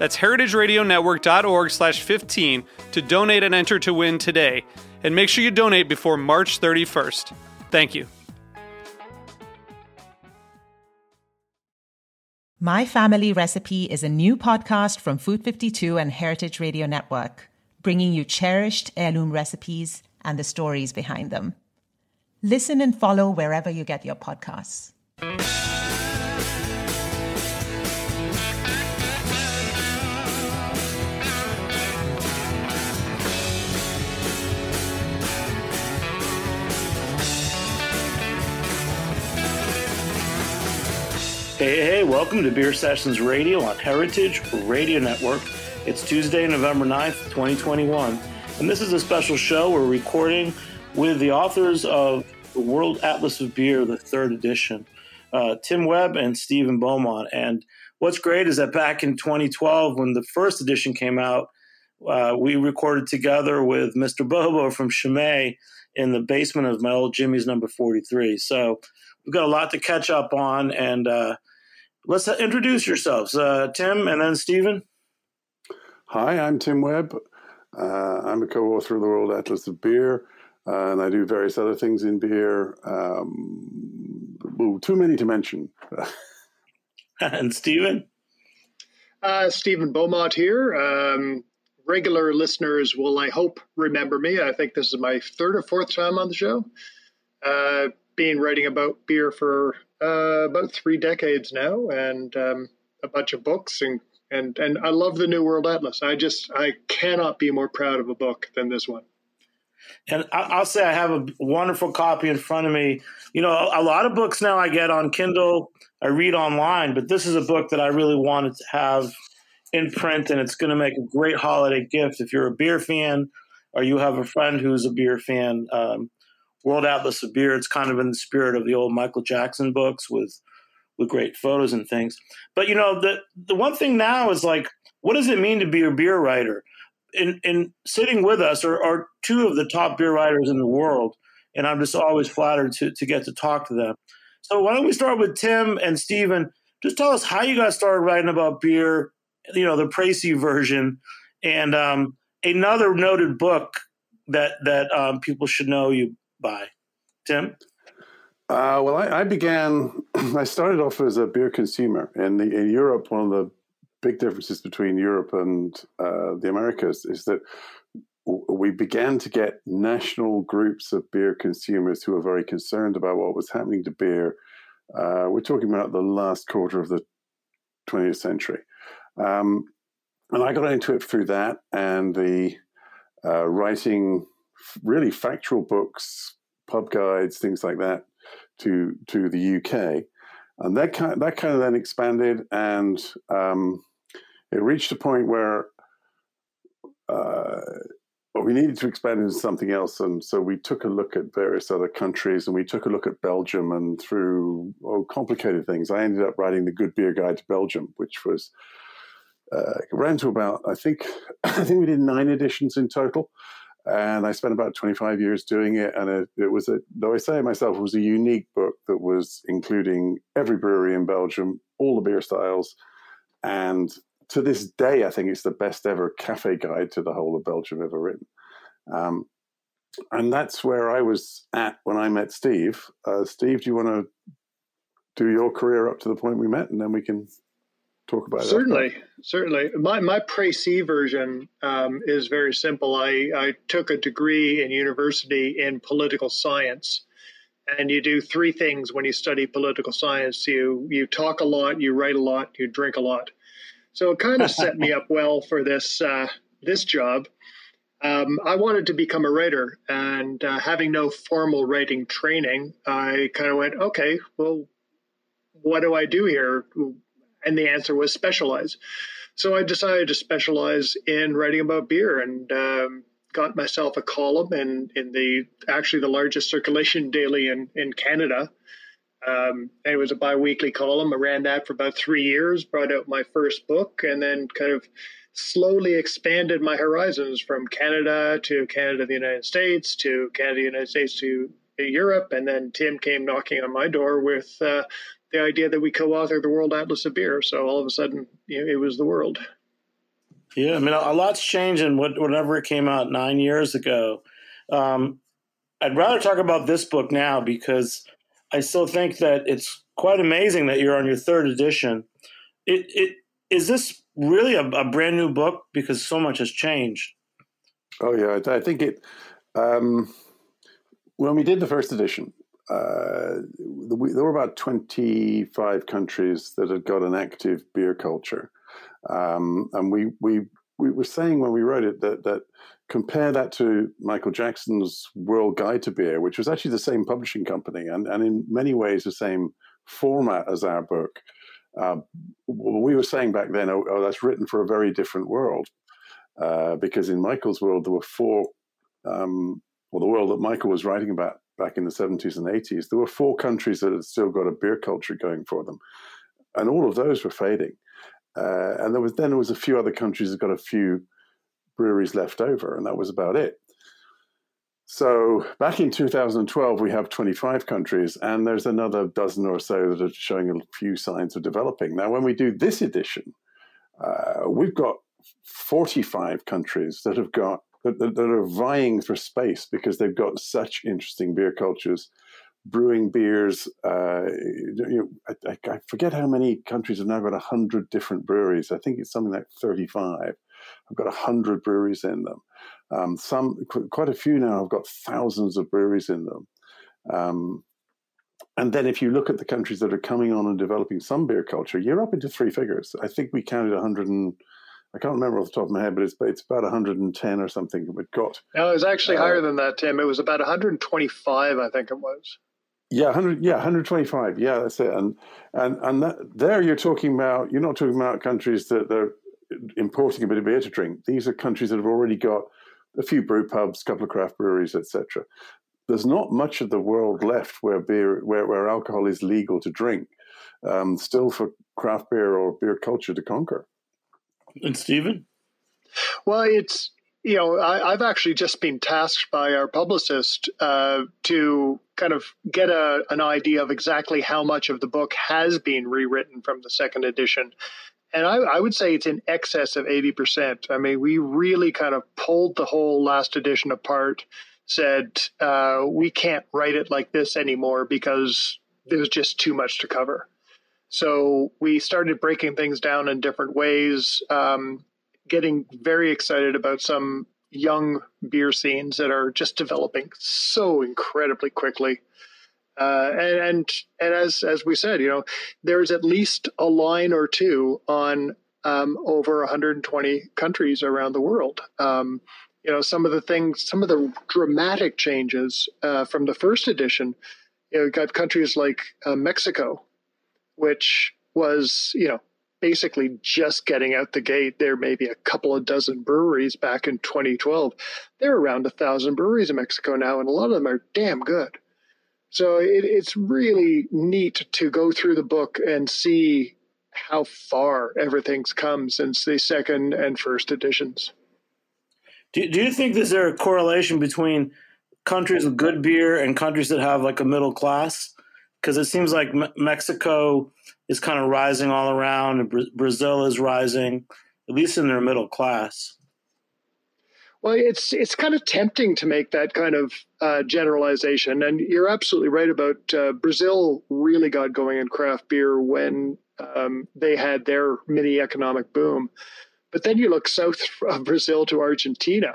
That's heritageradionetwork.org slash 15 to donate and enter to win today. And make sure you donate before March 31st. Thank you. My Family Recipe is a new podcast from Food 52 and Heritage Radio Network, bringing you cherished heirloom recipes and the stories behind them. Listen and follow wherever you get your podcasts. Hey, hey, welcome to Beer Sessions Radio on Heritage Radio Network. It's Tuesday, November 9th, 2021, and this is a special show we're recording with the authors of the World Atlas of Beer, the third edition, uh, Tim Webb and Stephen Beaumont. And what's great is that back in 2012, when the first edition came out, uh, we recorded together with Mr. Bobo from Chimay in the basement of my old Jimmy's number 43. So we've got a lot to catch up on, and uh, let's introduce yourselves, uh, Tim, and then Stephen. Hi, I'm Tim Webb. Uh, I'm a co-author of the World Atlas of Beer, uh, and I do various other things in beer. Um, ooh, too many to mention. and Stephen. Uh, Stephen Beaumont here. Um, regular listeners will, I hope, remember me. I think this is my third or fourth time on the show. Uh, been writing about beer for uh, about three decades now, and um, a bunch of books, and and and I love the New World Atlas. I just I cannot be more proud of a book than this one. And I'll say I have a wonderful copy in front of me. You know, a lot of books now I get on Kindle, I read online, but this is a book that I really wanted to have in print, and it's going to make a great holiday gift if you're a beer fan or you have a friend who's a beer fan. Um, World Atlas of Beer. It's kind of in the spirit of the old Michael Jackson books with with great photos and things. But you know, the the one thing now is like, what does it mean to be a beer writer? In in sitting with us are, are two of the top beer writers in the world, and I'm just always flattered to to get to talk to them. So why don't we start with Tim and Stephen? Just tell us how you got started writing about beer. You know, the Précis version, and um, another noted book that that um, people should know you by? Tim? Uh, well, I, I, began, I started off as a beer consumer. In, the, in Europe, one of the big differences between Europe and uh, the Americas is that we began to get national groups of beer consumers who were very concerned about what was happening to beer. Uh, we're talking about the last quarter of the 20th century. Um, and I got into it through that and the uh, writing really factual books, pub guides, things like that, to to the UK, and that kind that kind of then expanded, and um, it reached a point where uh, we needed to expand into something else, and so we took a look at various other countries, and we took a look at Belgium, and through oh, complicated things, I ended up writing the Good Beer Guide to Belgium, which was uh, ran to about I think I think we did nine editions in total and I spent about 25 years doing it. And it, it, was a, though I say it myself, it was a unique book that was including every brewery in Belgium, all the beer styles. And to this day, I think it's the best ever cafe guide to the whole of Belgium ever written. Um, and that's where I was at when I met Steve. Uh, Steve, do you want to do your career up to the point we met and then we can talk about certainly, that. Certainly, certainly. My my précis version um, is very simple. I I took a degree in university in political science, and you do three things when you study political science. You you talk a lot, you write a lot, you drink a lot. So it kind of set me up well for this uh, this job. Um, I wanted to become a writer, and uh, having no formal writing training, I kind of went, okay, well, what do I do here? And the answer was specialize. So I decided to specialize in writing about beer and um, got myself a column in, in the actually the largest circulation daily in, in Canada. Um, it was a biweekly column. I ran that for about three years, brought out my first book, and then kind of slowly expanded my horizons from Canada to Canada, the United States, to Canada, the United States to Europe. And then Tim came knocking on my door with uh, the idea that we co-authored the World Atlas of Beer. So all of a sudden, you know, it was the world. Yeah, I mean, a lot's changed in what, whenever it came out nine years ago. Um, I'd rather talk about this book now because I still think that it's quite amazing that you're on your third edition. It, it is this really a, a brand new book because so much has changed. Oh yeah, I think it. Um, when we did the first edition, uh, there were about 25 countries that had got an active beer culture. Um, and we, we, we were saying when we wrote it that, that compare that to Michael Jackson's World Guide to Beer, which was actually the same publishing company and, and in many ways the same format as our book. Uh, we were saying back then, oh, oh, that's written for a very different world. Uh, because in Michael's world, there were four, um, well, the world that Michael was writing about back in the 70s and 80s, there were four countries that had still got a beer culture going for them. And all of those were fading. Uh, and there was then there was a few other countries that got a few breweries left over, and that was about it. So back in 2012, we have 25 countries, and there's another dozen or so that are showing a few signs of developing. Now, when we do this edition, uh, we've got 45 countries that have got that, that, are vying for space because they've got such interesting beer cultures, brewing beers. Uh, you know, I, I, forget how many countries have now got 100 different breweries. I think it's something like 35. I've got 100 breweries in them. Um, some, quite a few now, have got thousands of breweries in them. Um, and then if you look at the countries that are coming on and developing some beer culture, you're up into three figures. I think we counted 100 and I can't remember off the top of my head, but it's it's about 110 or something we've got. No, it was actually uh, higher than that, Tim. It was about 125, I think it was. Yeah, 100. Yeah, 125. Yeah, that's it. And and and that, there you're talking about. You're not talking about countries that they're importing a bit of beer to drink. These are countries that have already got a few brew pubs, a couple of craft breweries, etc. There's not much of the world left where beer, where, where alcohol is legal to drink. Um, still for craft beer or beer culture to conquer. And Stephen? Well, it's you know I, have actually just been tasked by our publicist uh, to kind of get a, an idea of exactly how much of the book has been rewritten from the second edition. And I, I would say it's in excess of 80%. I mean, we really kind of pulled the whole last edition apart, said, uh, we can't write it like this anymore because there's just too much to cover. So we started breaking things down in different ways, um, getting very excited about some young beer scenes that are just developing so incredibly quickly. Uh, and, and and as as we said, you know, there's at least a line or two on um, over 120 countries around the world. Um, you know, some of the things, some of the dramatic changes uh, from the first edition. You know, got countries like uh, Mexico, which was, you know, basically just getting out the gate. There may be a couple of dozen breweries back in 2012. There are around a thousand breweries in Mexico now, and a lot of them are damn good. So it, it's really neat to go through the book and see how far everything's come since the second and first editions. Do, do you think there's a correlation between countries with good beer and countries that have like a middle class? Because it seems like Mexico is kind of rising all around, and Bra- Brazil is rising, at least in their middle class. Well, it's it's kind of tempting to make that kind of uh, generalization, and you're absolutely right about uh, Brazil. Really got going in craft beer when um, they had their mini economic boom. But then you look south of Brazil to Argentina,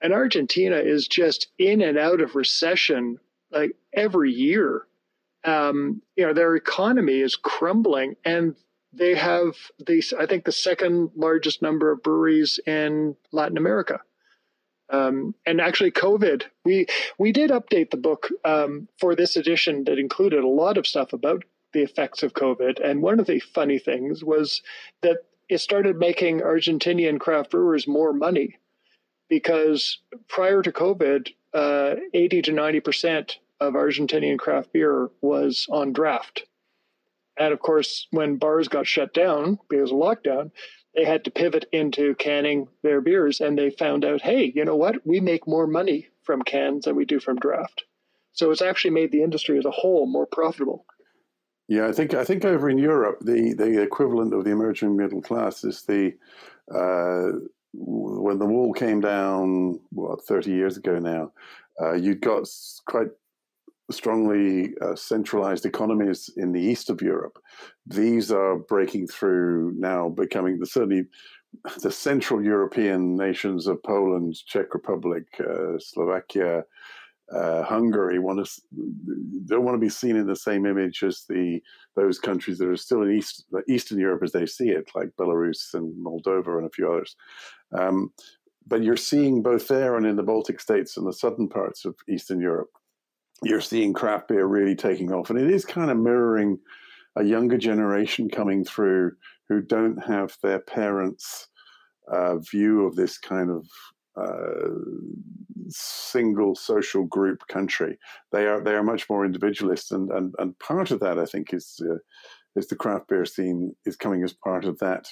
and Argentina is just in and out of recession like every year. Um, you know, their economy is crumbling, and they have these, I think, the second largest number of breweries in Latin America. Um, and actually, COVID, we we did update the book um, for this edition that included a lot of stuff about the effects of COVID. And one of the funny things was that it started making Argentinian craft brewers more money because prior to COVID, uh, 80 to 90 percent of Argentinian craft beer was on draft. And of course, when bars got shut down because of lockdown, they had to pivot into canning their beers and they found out, hey, you know what? We make more money from cans than we do from draft. So it's actually made the industry as a whole more profitable. Yeah, I think I think over in Europe, the, the equivalent of the emerging middle class is the uh, when the wall came down, what thirty years ago now, uh, you'd got quite strongly uh, centralized economies in the east of Europe. These are breaking through now, becoming the, certainly the Central European nations of Poland, Czech Republic, uh, Slovakia, uh, Hungary want to don't want to be seen in the same image as the those countries that are still in East Eastern Europe as they see it, like Belarus and Moldova and a few others. Um, but you're seeing both there and in the Baltic states and the southern parts of Eastern Europe you're seeing craft beer really taking off. And it is kind of mirroring a younger generation coming through who don't have their parents' uh, view of this kind of uh, single social group country. They are they are much more individualist, and and, and part of that I think is uh, is the craft beer scene is coming as part of that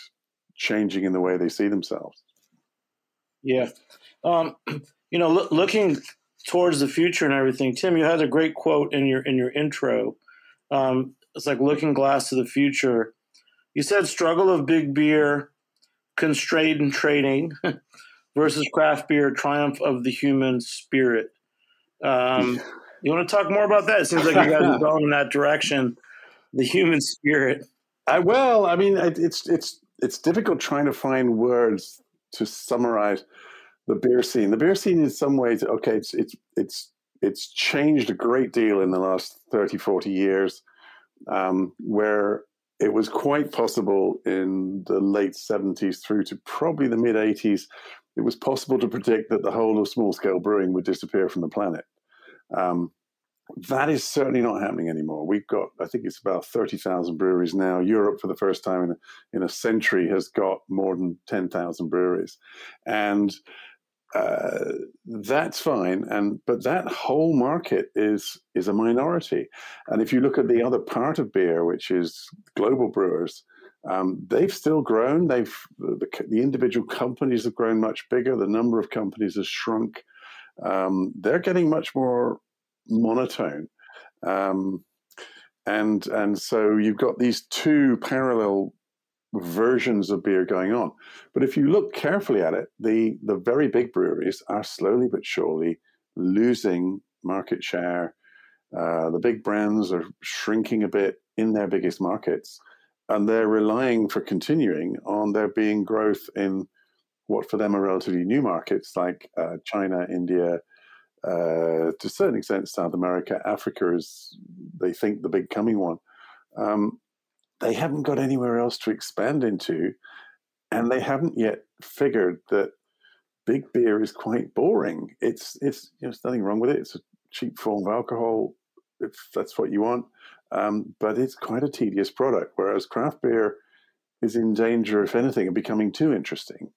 changing in the way they see themselves. Yeah, um, you know, lo- looking towards the future and everything. Tim, you had a great quote in your in your intro. Um, it's like looking glass to the future. You said struggle of big beer, constrained trading versus craft beer, triumph of the human spirit. Um, you want to talk more about that? It seems like you guys are going in that direction, the human spirit. I, well, I mean, it's it's it's difficult trying to find words to summarize the beer scene. The beer scene, in some ways, okay, it's it's it's it's changed a great deal in the last 30, 40 years, um, where it was quite possible in the late 70s through to probably the mid 80s. It was possible to predict that the whole of small scale brewing would disappear from the planet. Um, that is certainly not happening anymore. We've got, I think it's about 30,000 breweries now. Europe, for the first time in a, in a century, has got more than 10,000 breweries. And uh, that's fine, and but that whole market is is a minority. And if you look at the other part of beer, which is global brewers, um, they've still grown. They've the, the, individual companies have grown much bigger. The number of companies has shrunk. Um, they're getting much more monotone, um, and and so you've got these two parallel versions of beer going on. But if you look carefully at it, the, the very big breweries are slowly but surely losing market share. Uh, the big brands are shrinking a bit in their biggest markets, and they're relying for continuing on there being growth in what for them are relatively new markets like uh, China, India, uh, to a certain extent South America. Africa is, they think, the big coming one. Um, they haven't got anywhere else to expand into, and they haven't yet figured that big beer is quite boring. It's it's you know, there's nothing wrong with it. It's a cheap form of alcohol if that's what you want, um, but it's quite a tedious product. Whereas craft beer is in danger, if anything, of becoming too interesting.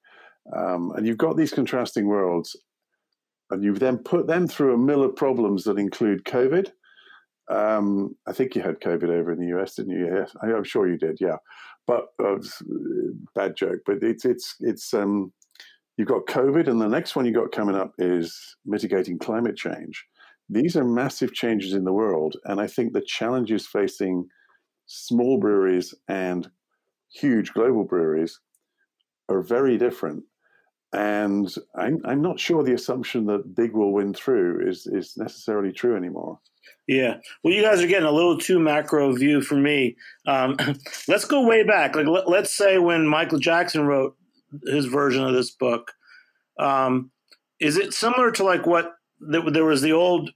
Um, and you've got these contrasting worlds, and you've then put them through a mill of problems that include COVID, um, I think you had COVID over in the US, didn't you? Yes, I'm sure you did. Yeah, but uh, bad joke. But it's it's it's um, you've got COVID, and the next one you got coming up is mitigating climate change. These are massive changes in the world, and I think the challenges facing small breweries and huge global breweries are very different. And I'm, I'm not sure the assumption that big will win through is is necessarily true anymore. Yeah. Well, you guys are getting a little too macro view for me. Um, let's go way back. Like, let, us say when Michael Jackson wrote his version of this book, um, is it similar to like what there was the old,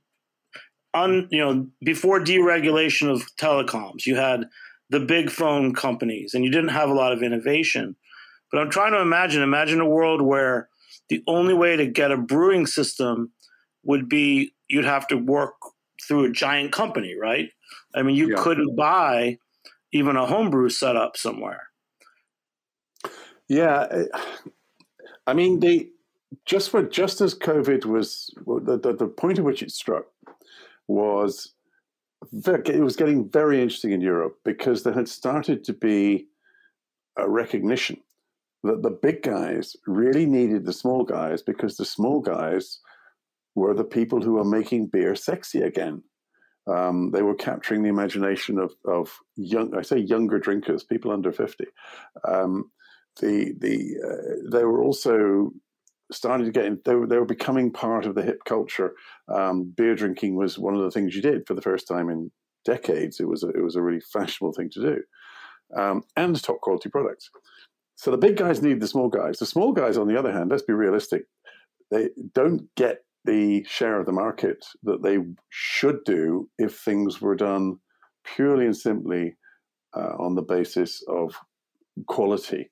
un, you know, before deregulation of telecoms, you had the big phone companies and you didn't have a lot of innovation. But I'm trying to imagine, imagine a world where the only way to get a brewing system would be you'd have to work through a giant company, right? I mean, you yeah. couldn't buy even a homebrew setup somewhere. Yeah, eh, I mean, they just for just as COVID was the, the, the point at which it struck was it was getting very interesting in Europe because there had started to be a recognition that the big guys really needed the small guys because the small guys were the people who were making beer sexy again. Um, they were capturing the imagination of, of young, I say younger drinkers, people under 50. Um, the, the, uh, they were also starting to get in, they were, they were becoming part of the hip culture. Um, beer drinking was one of the things you did for the first time in decades. It was a, it was a really fashionable thing to do. Um, and top quality products. So the big guys need the small guys. The small guys, on the other hand, let's be realistic, they don't get the share of the market that they should do if things were done purely and simply uh, on the basis of quality.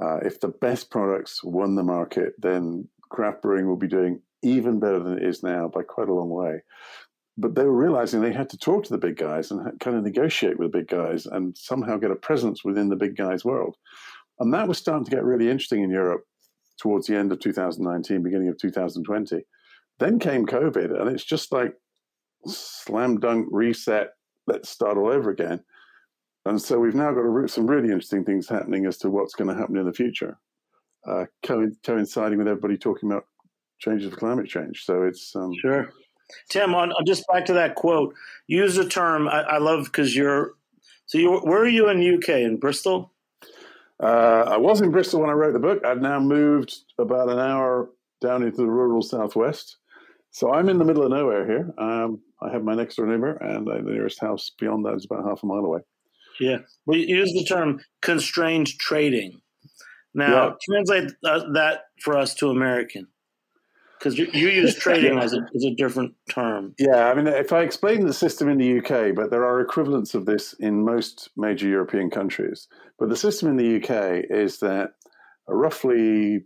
Uh, if the best products won the market, then craft brewing will be doing even better than it is now by quite a long way. But they were realizing they had to talk to the big guys and kind of negotiate with the big guys and somehow get a presence within the big guys' world. And that was starting to get really interesting in Europe towards the end of 2019, beginning of 2020. Then came COVID, and it's just like slam dunk reset. Let's start all over again. And so we've now got some really interesting things happening as to what's going to happen in the future, uh, co- coinciding with everybody talking about changes of climate change. So it's um, sure. Tim, on, on, just back to that quote, use the term I, I love because you're so you where are you in UK in Bristol? Uh, I was in Bristol when I wrote the book. I've now moved about an hour down into the rural southwest. So I'm in the middle of nowhere here. Um, I have my next door neighbor, and the nearest house beyond that is about half a mile away. Yeah, we use the term constrained trading. Now, yeah. translate uh, that for us to American, because you, you, use trading as, a, as a different term. Yeah, I mean, if I explain the system in the UK, but there are equivalents of this in most major European countries. But the system in the UK is that roughly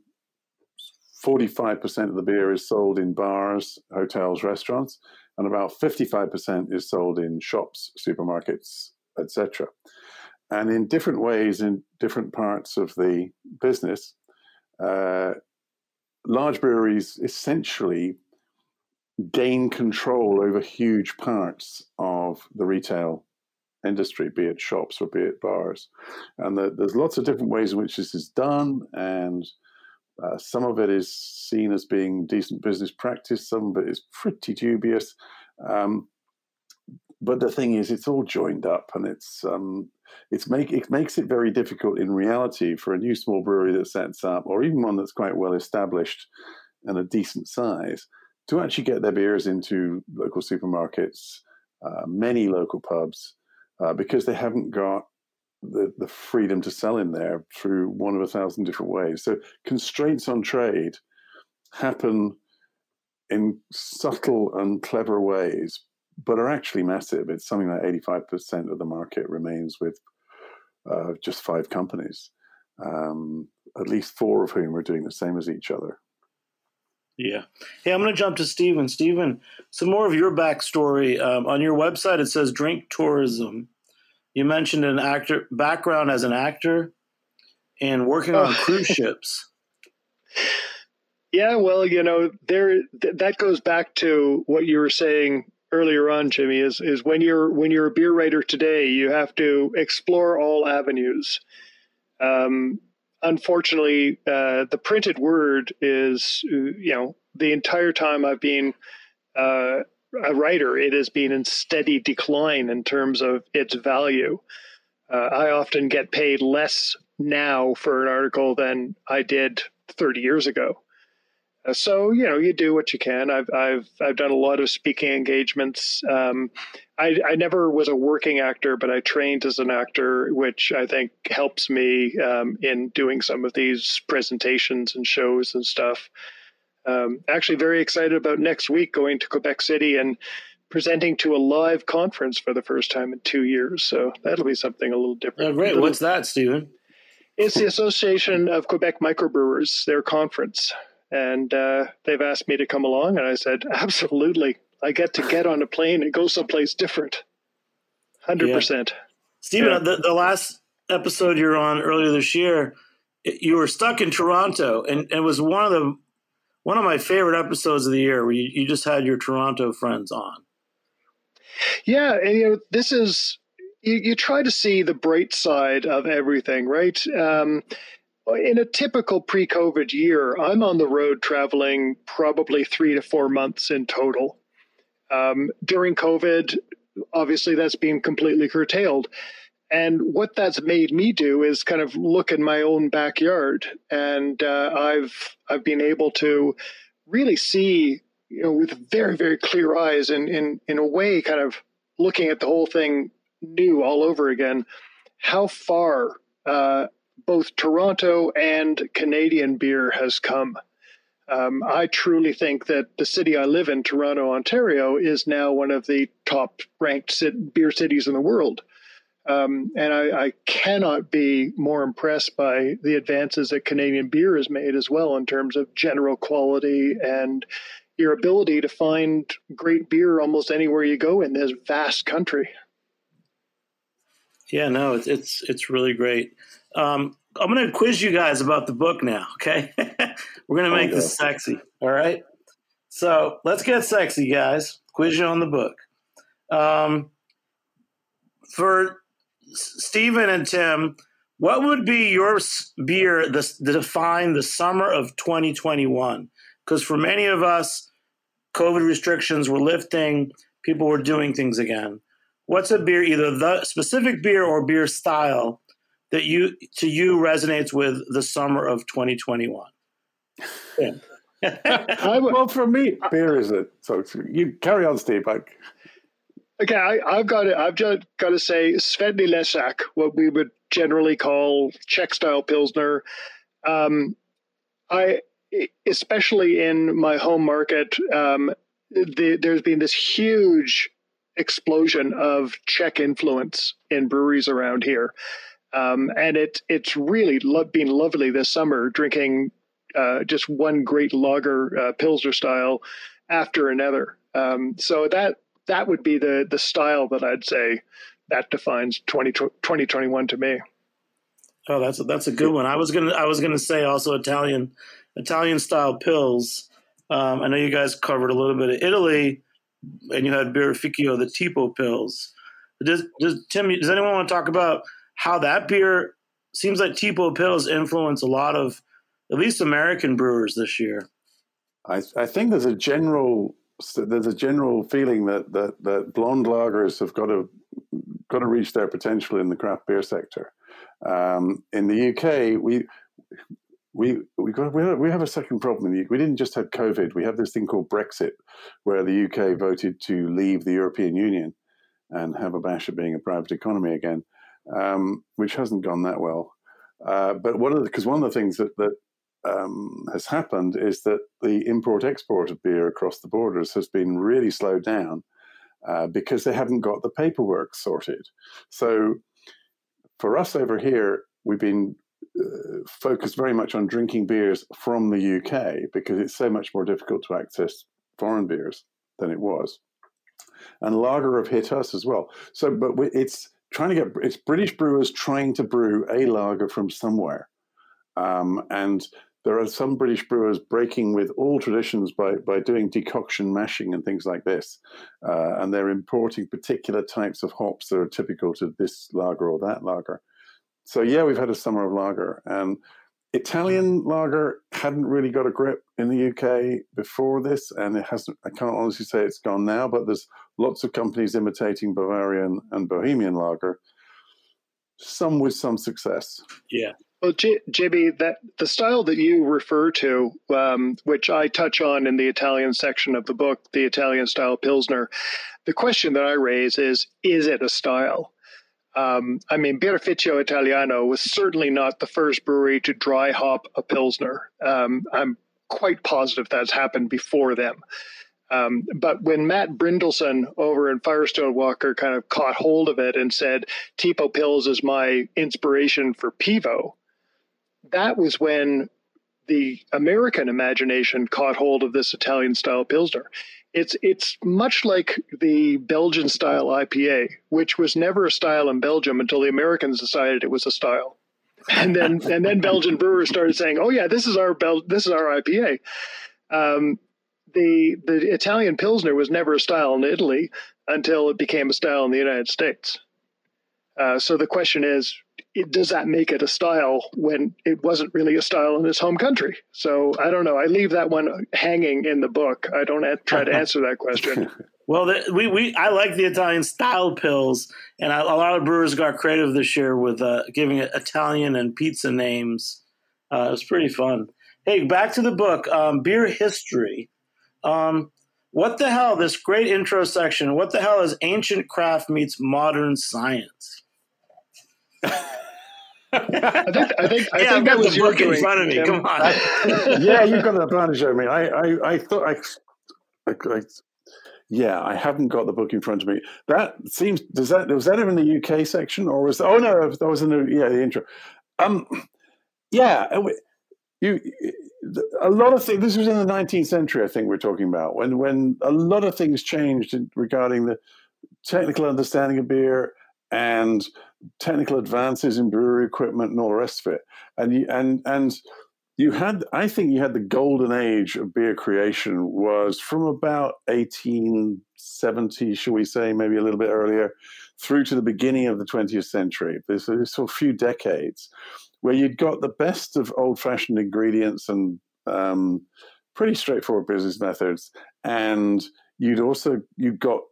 45% of the beer is sold in bars, hotels, restaurants, and about 55% is sold in shops, supermarkets, etc. And in different ways, in different parts of the business, uh, large breweries essentially gain control over huge parts of the retail industry, be it shops or be it bars. And the, there's lots of different ways in which this is done, and uh, some of it is seen as being decent business practice, some of it is pretty dubious. Um, but the thing is, it's all joined up, and it's um, it's make it makes it very difficult in reality for a new small brewery that sets up, or even one that's quite well established and a decent size, to actually get their beers into local supermarkets, uh, many local pubs, uh, because they haven't got the, the freedom to sell in there through one of a thousand different ways. So constraints on trade happen in subtle and clever ways, but are actually massive. It's something like 85% of the market remains with uh, just five companies, um, at least four of whom are doing the same as each other. Yeah. Hey, I'm going to jump to Stephen. Stephen, some more of your backstory. Um, on your website, it says drink tourism. You mentioned an actor background as an actor and working on oh. cruise ships. Yeah, well, you know, there th- that goes back to what you were saying earlier on, Jimmy. Is is when you're when you're a beer writer today, you have to explore all avenues. Um, unfortunately, uh, the printed word is, you know, the entire time I've been uh, a writer, it has been in steady decline in terms of its value. Uh, I often get paid less now for an article than I did 30 years ago. Uh, so you know you do what you can. I've I've I've done a lot of speaking engagements. Um, I, I never was a working actor, but I trained as an actor, which I think helps me um, in doing some of these presentations and shows and stuff. Um, actually, very excited about next week going to Quebec City and presenting to a live conference for the first time in two years. So that'll be something a little different. Oh, great. Little, What's that, Stephen? It's the Association of Quebec Microbrewers, their conference. And uh, they've asked me to come along. And I said, absolutely. I get to get on a plane and go someplace different. 100%. Yeah. Stephen, yeah. the, the last episode you're on earlier this year, you were stuck in Toronto, and it was one of the one of my favorite episodes of the year where you, you just had your Toronto friends on. Yeah, and you know, this is you, you try to see the bright side of everything, right? Um, in a typical pre-COVID year, I'm on the road traveling probably three to four months in total. Um, during COVID, obviously that's been completely curtailed. And what that's made me do is kind of look in my own backyard, and uh, I've I've been able to really see, you know, with very very clear eyes, and in in a way, kind of looking at the whole thing new all over again, how far uh, both Toronto and Canadian beer has come. Um, I truly think that the city I live in, Toronto, Ontario, is now one of the top ranked beer cities in the world. Um, and I, I, cannot be more impressed by the advances that Canadian beer has made as well in terms of general quality and your ability to find great beer almost anywhere you go in this vast country. Yeah, no, it's it's, it's really great. Um, I'm going to quiz you guys about the book now. Okay, we're going to make this sexy. All right. So let's get sexy, guys. Quiz you on the book. Um, for Stephen and Tim, what would be your beer to define the summer of 2021? Because for many of us, COVID restrictions were lifting, people were doing things again. What's a beer, either the specific beer or beer style, that you to you resonates with the summer of 2021? Yeah. well, for me, beer is it. So you carry on, Steve. Okay, I, have got to, I've just got to say Světlý Ležák, what we would generally call Czech style pilsner. Um, I, especially in my home market, um, the, there's been this huge explosion of Czech influence in breweries around here, um, and it it's really lo- been lovely this summer drinking uh, just one great lager uh, pilsner style after another. Um, so that that would be the the style that I'd say that defines 20, 2021 to me. Oh, that's a, that's a good one. I was gonna I was gonna say also Italian Italian style pills. Um, I know you guys covered a little bit of Italy, and you had Birrificio, the Tipo Pils. Does, does Tim? Does anyone want to talk about how that beer seems like Tipo Pils influence a lot of at least American brewers this year? I, I think there's a general there's a general feeling that, that that blonde lagers have got to got to reach their potential in the craft beer sector. Um, in the UK, we we we got we have a second problem. We didn't just have COVID. We have this thing called Brexit, where the UK voted to leave the European Union and have a bash at being a private economy again, um, which hasn't gone that well. Uh, but one of because one of the things that that um, has happened is that the import export of beer across the borders has been really slowed down uh, because they haven't got the paperwork sorted. So for us over here, we've been uh, focused very much on drinking beers from the UK because it's so much more difficult to access foreign beers than it was. And lager have hit us as well. So, but it's trying to get it's British brewers trying to brew a lager from somewhere. Um, and there are some British brewers breaking with all traditions by, by doing decoction mashing and things like this. Uh, and they're importing particular types of hops that are typical to this lager or that lager. So, yeah, we've had a summer of lager. And Italian lager hadn't really got a grip in the UK before this, and it hasn't. I can't honestly say it's gone now, but there's lots of companies imitating Bavarian and Bohemian lager, some with some success. Yeah, Well, J- JB, that the style that you refer to, um, which I touch on in the Italian section of the book, the Italian style Pilsner, the question that I raise is: Is it a style? Um, I mean, Birrificio Italiano was certainly not the first brewery to dry hop a Pilsner. Um, I'm quite positive that's happened before them. Um, but when Matt Brynildson over in Firestone Walker kind of caught hold of it and said, Tipo Pils is my inspiration for Pivo, that was when the American imagination caught hold of this Italian style Pilsner. It's it's much like the Belgian style IPA, which was never a style in Belgium until the Americans decided it was a style. And then and then Belgian brewers started saying, "Oh yeah, this is our Bel- this is our IPA." Um, the the Italian Pilsner was never a style in Italy until it became a style in the United States. Uh, so the question is, it, does that make it a style when it wasn't really a style in his home country? So I don't know. I leave that one hanging in the book. I don't try to answer that question. well, the, we we I like the Italian style pills, and I, a lot of brewers got creative this year with uh, giving it Italian and pizza names. Uh, it was pretty fun. Hey, back to the book, um, beer history. Um, what the hell? This great intro section. What the hell is ancient craft meets modern science? I think I think I yeah, think that was the book in front of me. Tim. Come on. yeah, you've got an advantage over me. I I, I thought I, I, I, yeah, I haven't got the book in front of me. That seems does that was that in the UK section or was oh no that was in the yeah the intro. Um, yeah, you a lot of things. This was in the 19th century, I think we're talking about when when a lot of things changed regarding the technical understanding of beer and technical advances in brewery equipment and all the rest of it. And you, and and you had, I think, you had the golden age of beer creation was from about 1870, shall we say, maybe a little bit earlier, through to the beginning of the 20th century. This There's, a few decades where you'd got the best of old-fashioned ingredients and um, pretty straightforward business methods, and you'd also you got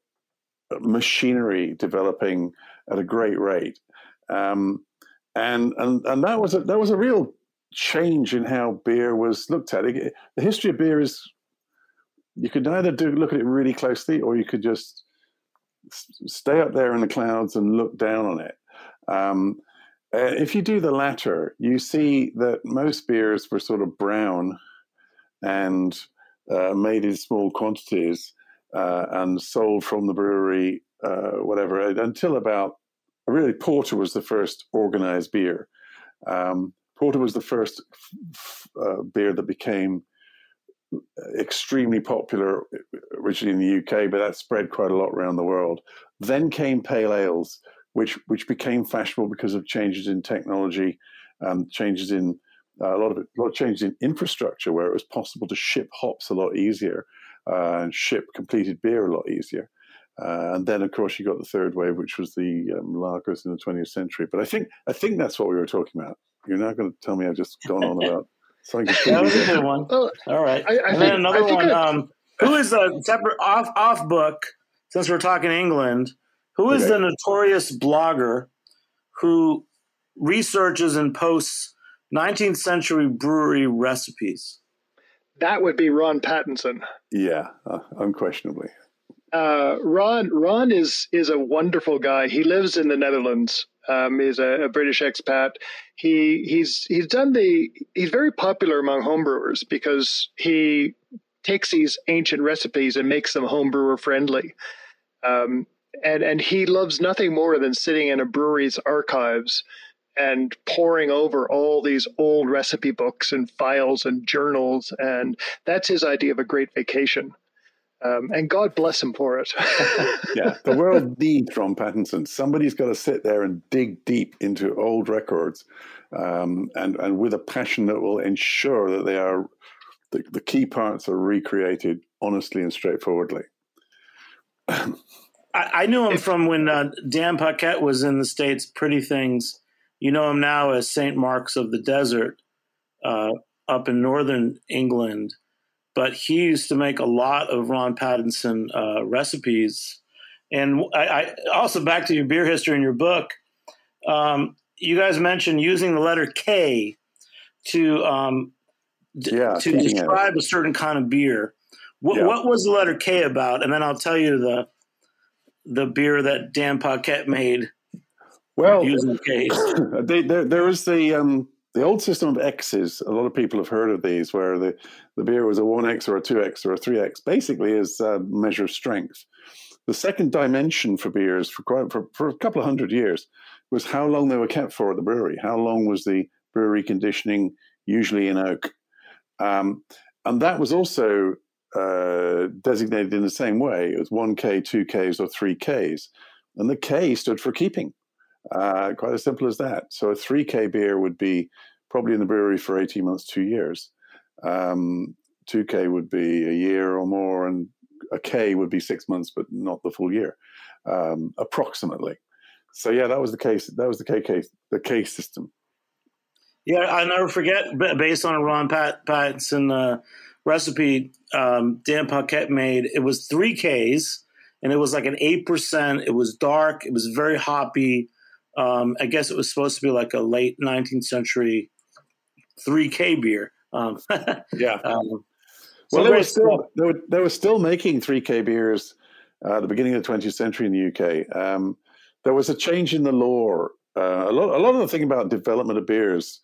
machinery developing at a great rate, um, and and and that was a, that was a real change in how beer was looked at. It, the history of beer is you could either do look at it really closely, or you could just stay up there in the clouds and look down on it. Um, if you do the latter, you see that most beers were sort of brown and uh, made in small quantities uh, and sold from the brewery, uh, whatever, until about really porter was the first organized beer. Um, porter was the first f- uh, beer that became extremely popular originally in the UK, but that spread quite a lot around the world. Then came pale ales, which which became fashionable because of changes in technology, um, changes in uh, a lot of it, a lot of changes in infrastructure, where it was possible to ship hops a lot easier uh, and ship completed beer a lot easier. Uh, and then, of course, you got the third wave, which was the um, lagers in the 20th century. But I think I think that's what we were talking about. You're not going to tell me I've just gone on about something. that was a good one. All right, I, I and think, then another one. Um, who is a separate off off book? Since we're talking England, who is okay. the notorious blogger who researches and posts 19th century brewery recipes? That would be Ron Pattinson. Yeah, uh, unquestionably. Uh, Ron Ron is is a wonderful guy. He lives in the Netherlands. Um, he's a, a, British expat. He he's he's done the he's very popular among homebrewers because he takes these ancient recipes and makes them homebrewer friendly. Um, and and he loves nothing more than sitting in a brewery's archives and poring over all these old recipe books and files and journals and that's his idea of a great vacation um, and God bless him for it. yeah, the world needs Ron Pattinson. Somebody's got to sit there and dig deep into old records, um, and and with a passion that will ensure that they are the, the key parts are recreated honestly and straightforwardly. I, I knew him from when uh, Dan Paquette was in the States. Pretty Things. You know him now as Saint Mars of the Desert, uh, up in northern England. But he used to make a lot of Ron Pattinson uh, recipes. And I, I, also back to your beer history in your book. Um, you guys mentioned using the letter K to um, yeah, to describe it. a certain kind of beer. What, yeah. what was the letter K about? And then I'll tell you the the beer that Dan Paquette made. Well, using K. they, there, there was the um, the old system of X's. A lot of people have heard of these, where the, the beer was a one X or a two X or a three X. Basically, is a measure of strength. The second dimension for beers for quite for, for a couple of hundred years was how long they were kept for at the brewery. How long was the brewery conditioning, usually in oak, um, and that was also uh, designated in the same way. It was 1K, 2Ks, or 3Ks. And the K stood for keeping. Uh, quite as simple as that. So a 3K beer would be probably in the brewery for 18 months, two years. Um, 2K would be a year or more, and a K would be six months, but not the full year, um, approximately. So yeah, that was the case. That was the K case, the K system. Yeah, I never forget. Based on a Ron Pat Pattinson uh, recipe, um, Dan Paquette made it was three Ks, and it was like an eight percent. It was dark. It was very hoppy. Um, I guess it was supposed to be like a late 19th century three K beer. Um, yeah. Um, well, they were still they were, they were still making three K beers uh, at the beginning of the 20th century in the UK. Um, there was a change in the law. Uh, a lot, a lot of the thing about development of beers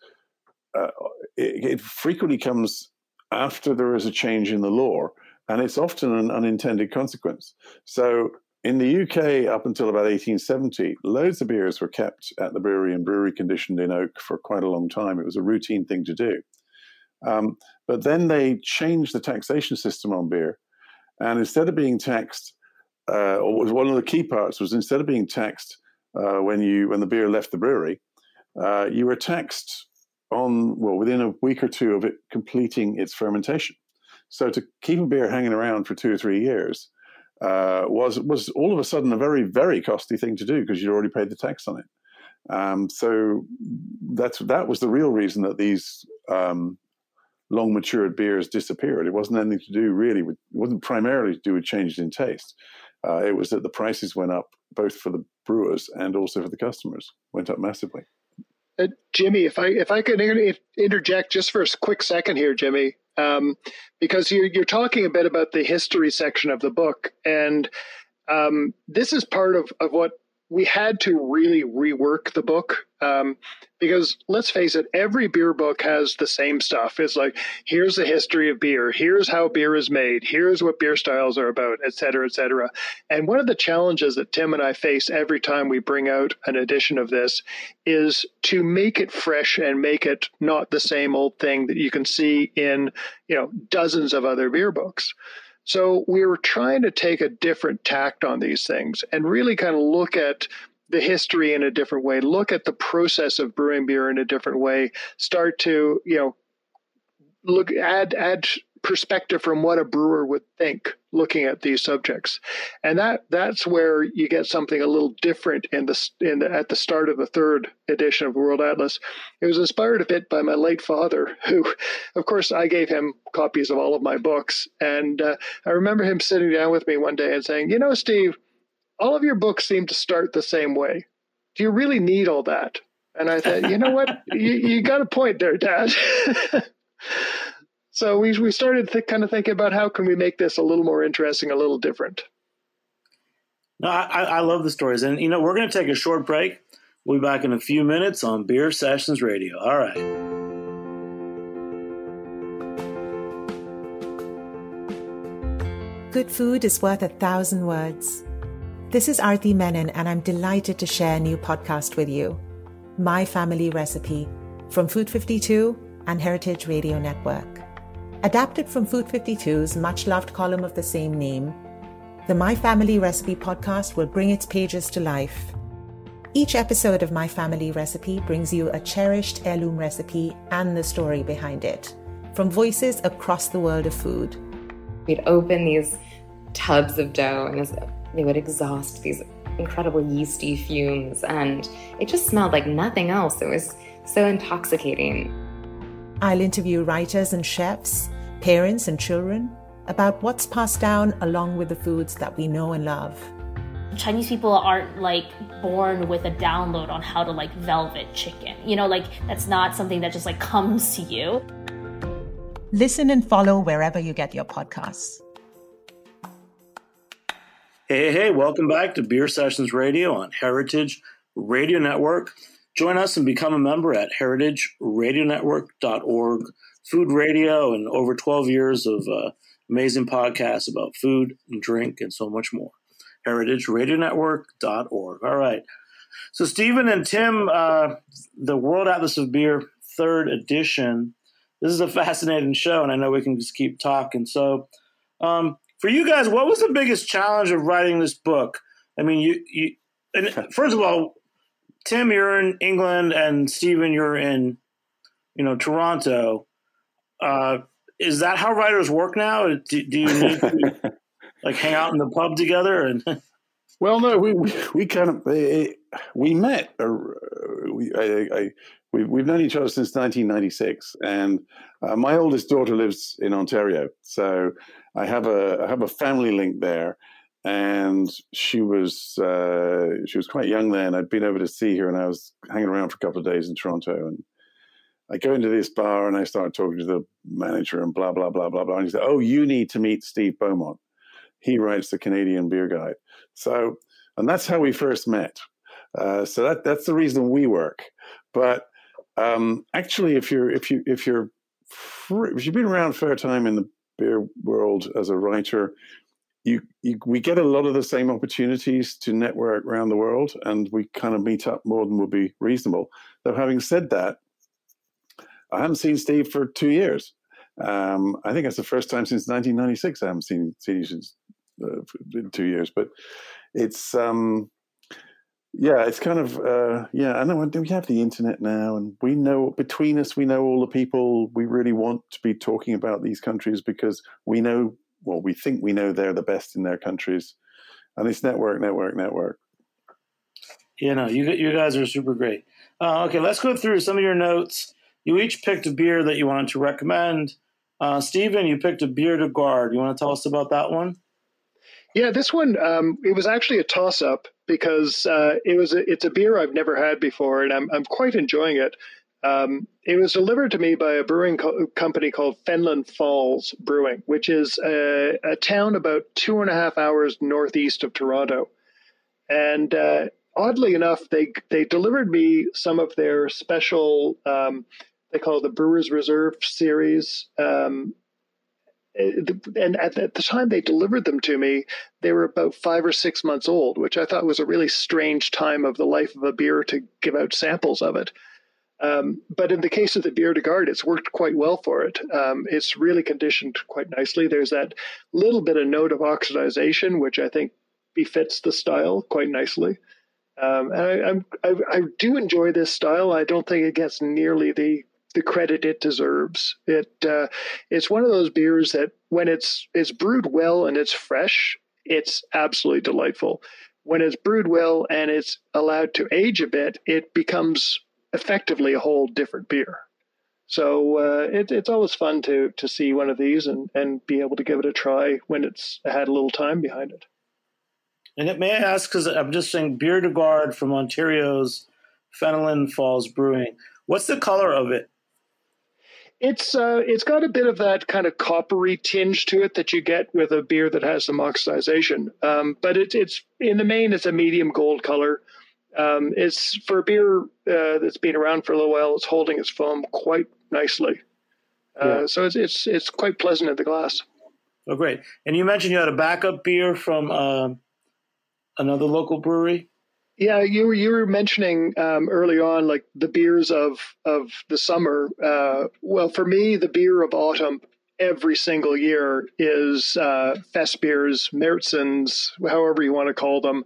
uh, it, it, frequently comes after there is a change in the law, and it's often an unintended consequence. So in the UK, up until about 1870, loads of beers were kept at the brewery and brewery conditioned in oak for quite a long time. It was a routine thing to do. Um, but then they changed the taxation system on beer, and instead of being taxed, uh, or one of the key parts was instead of being taxed uh, when you when the beer left the brewery, uh, you were taxed on well within a week or two of it completing its fermentation. So to keep a beer hanging around for two or three years uh, was was all of a sudden a very very costly thing to do because you'd already paid the tax on it. Um, so that's that was the real reason that these um, long matured beers disappeared. It wasn't anything to do really with it wasn't primarily to do with changes in taste. Uh, it was that the prices went up both for the brewers and also for the customers went up massively. Uh, Jimmy, if I if I could interject just for a quick second here, Jimmy, um, because you're you're talking a bit about the history section of the book, and um, this is part of of what we had to really rework the book um, because let's face it, every beer book has the same stuff. It's like, here's the history of beer, here's how beer is made, here's what beer styles are about, et cetera, et cetera. And one of the challenges that Tim and I face every time we bring out an edition of this is to make it fresh and make it not the same old thing that you can see in, you know, dozens of other beer books. So we were trying to take a different tact on these things and really kind of look at the history in a different way, look at the process of brewing beer in a different way, start to, you know, look add add perspective from what a brewer would think looking at these subjects. And that that's where you get something a little different in the in the, at the start of the third edition of world atlas. It was inspired a bit by my late father who of course i gave him copies of all of my books. And uh, i remember him sitting down with me one day and saying you know steve all of your books seem to start the same way. Do you really need all that? And i thought you know what? You, you got a point there dad So we we started th- kind of thinking about how can we make this a little more interesting, a little different. No, I, I love the stories, and you know we're going to take a short break. We'll be back in a few minutes on Beer Sessions Radio. All right. Good food is worth a thousand words. This is Arati Menon, and I'm delighted to share a new podcast with you My Family Recipe from Food 52 and Heritage Radio Network. Adapted from Food 52's much loved column of the same name, the My Family Recipe podcast will bring its pages to life. Each episode of My Family Recipe brings you a cherished heirloom recipe and the story behind it, from voices across the world of food. We'd open these tubs of dough and they would exhaust these incredible yeasty fumes, and it just smelled like nothing else. It was so intoxicating. I'll interview writers and chefs, parents and children about what's passed down along with the foods that we know and love. Chinese people aren't like born with a download on how to like velvet chicken. You know, like that's not something that just like comes to you. Listen and follow wherever you get your podcasts. Hey, hey, hey, welcome back to Beer Sessions Radio on Heritage Radio Network. Join us and become a member at heritageradionetwork.org. Food radio and over 12 years of uh, amazing podcasts about food and drink and so much more heritageradionetwork.org. All right. So, Stephen and Tim, uh, the World Atlas of Beer, third edition. This is a fascinating show, and I know we can just keep talking. So, um, for you guys, what was the biggest challenge of writing this book? I mean, you, you and first of all, Tim, you're in England, and Stephen, you're in, you know, Toronto. Uh, is that how writers work now? Do, do you need to like hang out in the pub together and well no we we, we kind of eh, we met uh, we I, I, we, we've known each other since 1996 and uh, my oldest daughter lives in ontario so i have a i have a family link there and she was uh, she was quite young then i'd been over to see her and i was hanging around for a couple of days in toronto and I go into this bar and I start talking to the manager and blah blah blah blah blah. And he said, "Oh, you need to meet Steve Beaumont." he writes the Canadian Beer Guide. So, and that's how we first met. Uh, so that that's the reason we work. But um, actually, if you're if you if you're if you've been around for a fair time in the beer world as a writer, you, you, we get a lot of the same opportunities to network around the world, and we kind of meet up more than would be reasonable. Though, having said that, I haven't seen Steve for two years. Um, I think that's the first time since 1996 I haven't seen, seen you since uh, in two years. But it's um, yeah, it's kind of uh, yeah. I know we have the internet now, and we know between us, we know all the people we really want to be talking about these countries because we know, well, we think we know they're the best in their countries, and it's network, network, network. You know, you you guys are super great. Uh, okay, let's go through some of your notes. You each picked a beer that you wanted to recommend. Uh, Stephen, you picked a beer de garde. You want to tell us about that one? Yeah, this one um, it was actually a toss up because uh, it was a, it's a beer I've never had before, and I'm I'm quite enjoying it. Um, it was delivered to me by a brewing co- company called Fenelon Falls Brewing, which is a, a, town about two and a half hours northeast of Toronto. And uh, oddly enough, they they delivered me some of their special. Um, they call it the Brewers Reserve series um, uh, and at the time they delivered them to me, they were about five or six months old, which I thought was a really strange time of the life of a beer to give out samples of it. Um, but in the case of the Beer de Garde, it's worked quite well for it. Um, it's really conditioned quite nicely. There's that little bit of note of oxidization, which I think befits the style quite nicely. Um, and I, I, I do enjoy this style. I don't think it gets nearly the the credit it deserves. It uh, it's one of those beers that when it's it's brewed well and it's fresh, it's absolutely delightful. When it's brewed well and it's allowed to age a bit, it becomes effectively a whole different beer. So uh, it, it's always fun to to see one of these and and be able to give it a try when it's had a little time behind it. And it may I ask because I'm just saying Beer de Garde from Ontario's Fenelon Falls Brewing. What's the color of it? It's uh, it's got a bit of that kind of coppery tinge to it that you get with a beer that has some oxidization. Um, but it's it's in the main, it's a medium gold color. Um, it's for a beer uh, that's been around for a little while. It's holding its foam quite nicely, uh, yeah. so it's it's it's quite pleasant in the glass. Oh, great! And you mentioned you had a backup beer from uh, another local brewery. Yeah, you were you were mentioning um, early on like the beers of of the summer. Uh, well, for me, the beer of autumn every single year is uh, fest beers, Märzens, however you want to call them.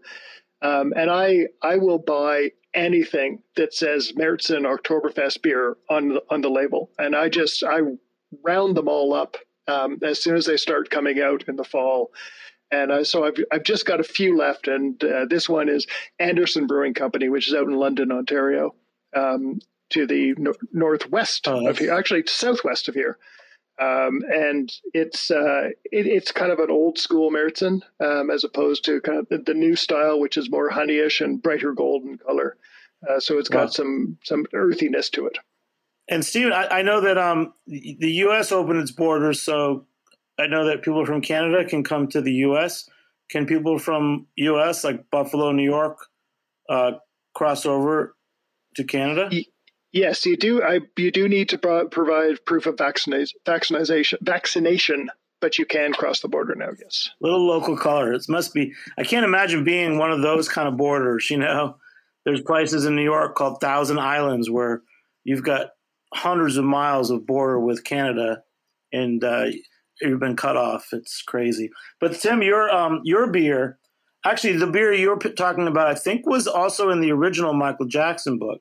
Um, and I I will buy anything that says Märzen Oktoberfest beer on on the label, and I just I round them all up um, as soon as they start coming out in the fall. And uh, so I've, I've just got a few left. And uh, this one is Anderson Brewing Company, which is out in London, Ontario, um, to the no- northwest oh, of here, actually southwest of here. Um, and it's uh, it, it's kind of an old school Märzen um, as opposed to kind of the, the, new style, which is more honeyish and brighter golden color. Uh, so it's got wow. some some earthiness to it. And Stephen, I, I know that um, the U.S. opened its borders, so I know that people from Canada can come to the U.S. Can people from U.S. like Buffalo, New York, uh, cross over to Canada? Yes, you do. I, you do need to pro- provide proof of vaccination, vaccination, vaccination, but you can cross the border now. Yes. Little local color. It must be. I can't imagine being one of those kind of borders. You know, there's places in New York called Thousand Islands where you've got hundreds of miles of border with Canada, and uh, you've been cut off. It's crazy. But Tim, your um, your beer, actually, the beer you were talking about, I think, was also in the original Michael Jackson book.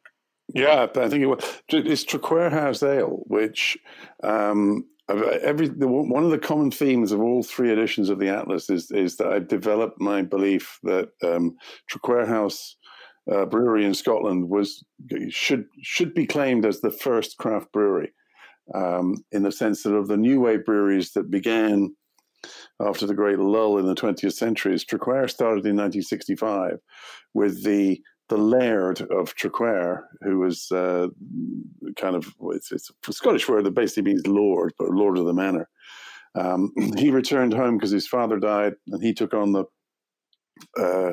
Yeah, I think it was. It's Traquair House Ale, which um, every the, one of the common themes of all three editions of the Atlas is is that I've developed my belief that um, Traquair House uh, Brewery in Scotland was should should be claimed as the first craft brewery, um, in the sense that of the new wave breweries that began after the great lull in the 20th century, Traquair started in 1965 with the the Laird of Traquair, who was uh, kind of it's, it's, a Scottish word that basically means lord, but lord of the manor. Um, he returned home because his father died, and he took on the uh,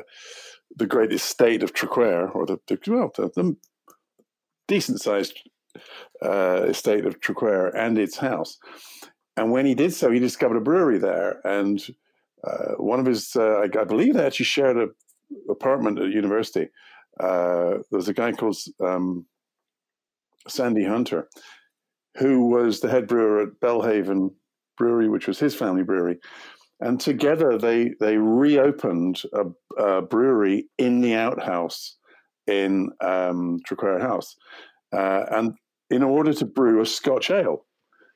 the great estate of Traquair, or the, the well, the, the decent sized uh, estate of Traquair and its house. And when he did so, he discovered a brewery there, and uh, one of his, uh, I, I, believe, they actually shared an apartment at university uh, there's a guy called um, Sandy Hunter, who was the head brewer at Belhaven Brewery, which was his family brewery. And together they they reopened a, a brewery in the outhouse in um, Traquair House, uh, and in order to brew a Scotch ale.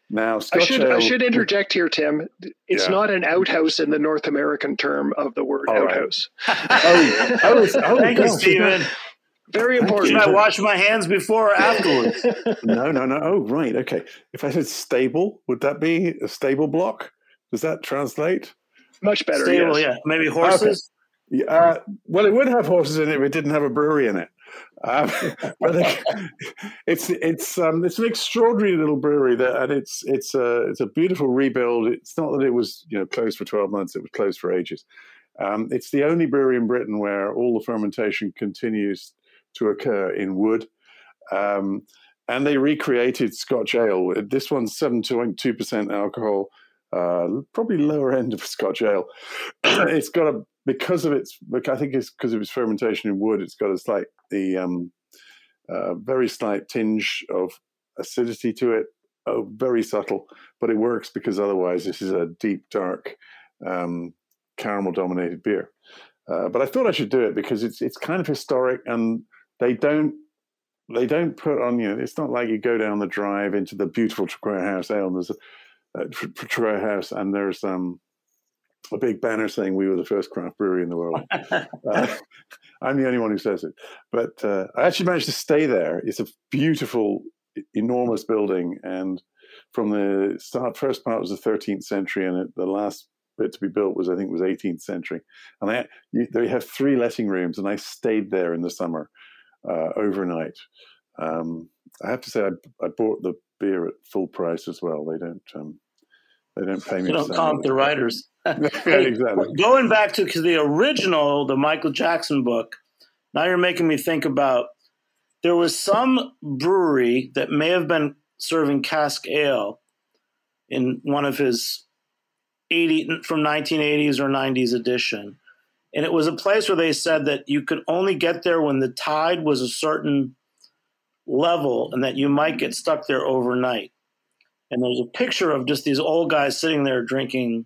Now, Scotch I should ale, I should interject here, Tim. It's yeah. not an outhouse in the North American term of the word All outhouse. Right. oh, oh, oh, thank you, Stephen. Very important. Should I wash my hands before or afterwards? no, no, no. Oh, right. Okay. If I said stable, would that be a stable block? Does that translate? Much better. Stable, yes. yeah. Maybe horses. Okay. Uh, well, it would have horses in it if it didn't have a brewery in it. Um, but it's it's um, it's an extraordinary little brewery that, and it's it's a it's a beautiful rebuild. It's not that it was you know closed for twelve months; it was closed for ages. Um, it's the only brewery in Britain where all the fermentation continues to occur in wood. Um, and they recreated Scotch ale. This one's seven point two percent alcohol, uh, probably lower end of Scotch ale. it's got a because of its, I think it's because of its fermentation in wood. It's got a slight the um, uh, very slight tinge of acidity to it, oh, very subtle, but it works because otherwise this is a deep, dark, um, caramel-dominated beer. Uh, but I thought I should do it because it's it's kind of historic, and they don't they don't put on you. Know, it's not like you go down the drive into the beautiful Traquair House Ale. And there's a, Traquair House, and there's um a big banner saying we were the first craft brewery in the world. uh, I'm the only one who says it. But uh, I actually managed to stay there. It's a beautiful, enormous building. And from the start, first part was the 13th century, and it, the last bit to be built was, I think, was 18th century. And I, you, they have three letting rooms, and I stayed there in the summer uh, overnight. Um, I have to say, I, I, bought the beer at full price as well. They don't. Um, they don't pay me. They don't comp the writers. exactly. Going back to because the original, the Michael Jackson book, now you're making me think about there was some brewery that may have been serving cask ale in one of his 80 from 1980s or 90s edition. And it was a place where they said that you could only get there when the tide was a certain level and that you might get stuck there overnight. And there's a picture of just these old guys sitting there drinking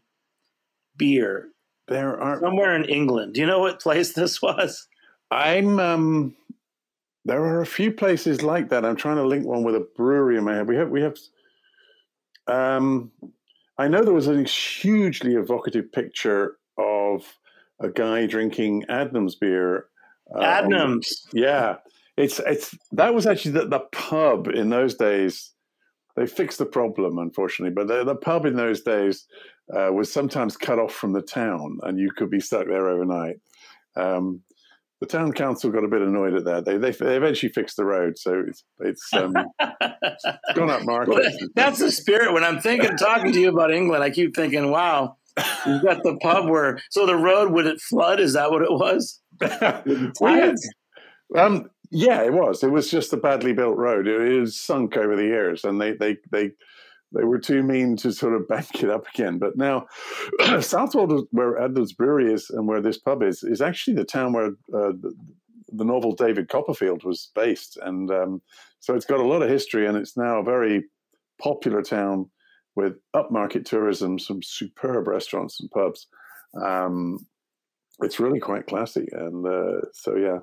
beer. There are somewhere in England. Do you know what place this was? I'm um there are a few places like that. I'm trying to link one with a brewery in my head. We have we have um I know there was a hugely evocative picture of a guy drinking Adnams beer. Uh, Adnams. yeah. It's it's that was actually the, the pub in those days they fixed the problem, unfortunately. But the, the pub in those days uh, was sometimes cut off from the town, and you could be stuck there overnight. Um, the town council got a bit annoyed at that. They they, they eventually fixed the road, so it's it's, um, it's gone up market. Well, that's the spirit. When I'm thinking, talking to you about England, I keep thinking, wow, you've got the pub where. So the road would it flood? Is that what it was? well, yeah. Um, yeah, it was. It was just a badly built road. It, was sunk over the years, and they they they they were too mean to sort of bank it up again. But now, Southwold, where Adnams Brewery is and where this pub is, is actually the town where uh, the, the, novel David Copperfield was based. And um, so it's got a lot of history, and it's now a very popular town with upmarket tourism, some superb restaurants and pubs. Um, it's really quite classy. And uh, so, yeah.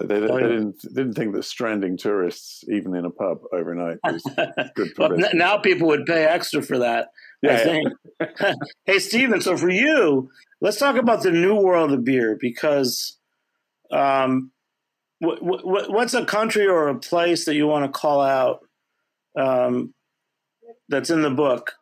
They, they, yeah. didn't didn't think that stranding tourists, even in a pub overnight, was good well, n- now people would pay extra for that. Yeah, I think. Yeah. hey, Stephen. So for you, let's talk about the new world of beer because, um, what, what, what's a country or a place that you want to call out um, that's in the book?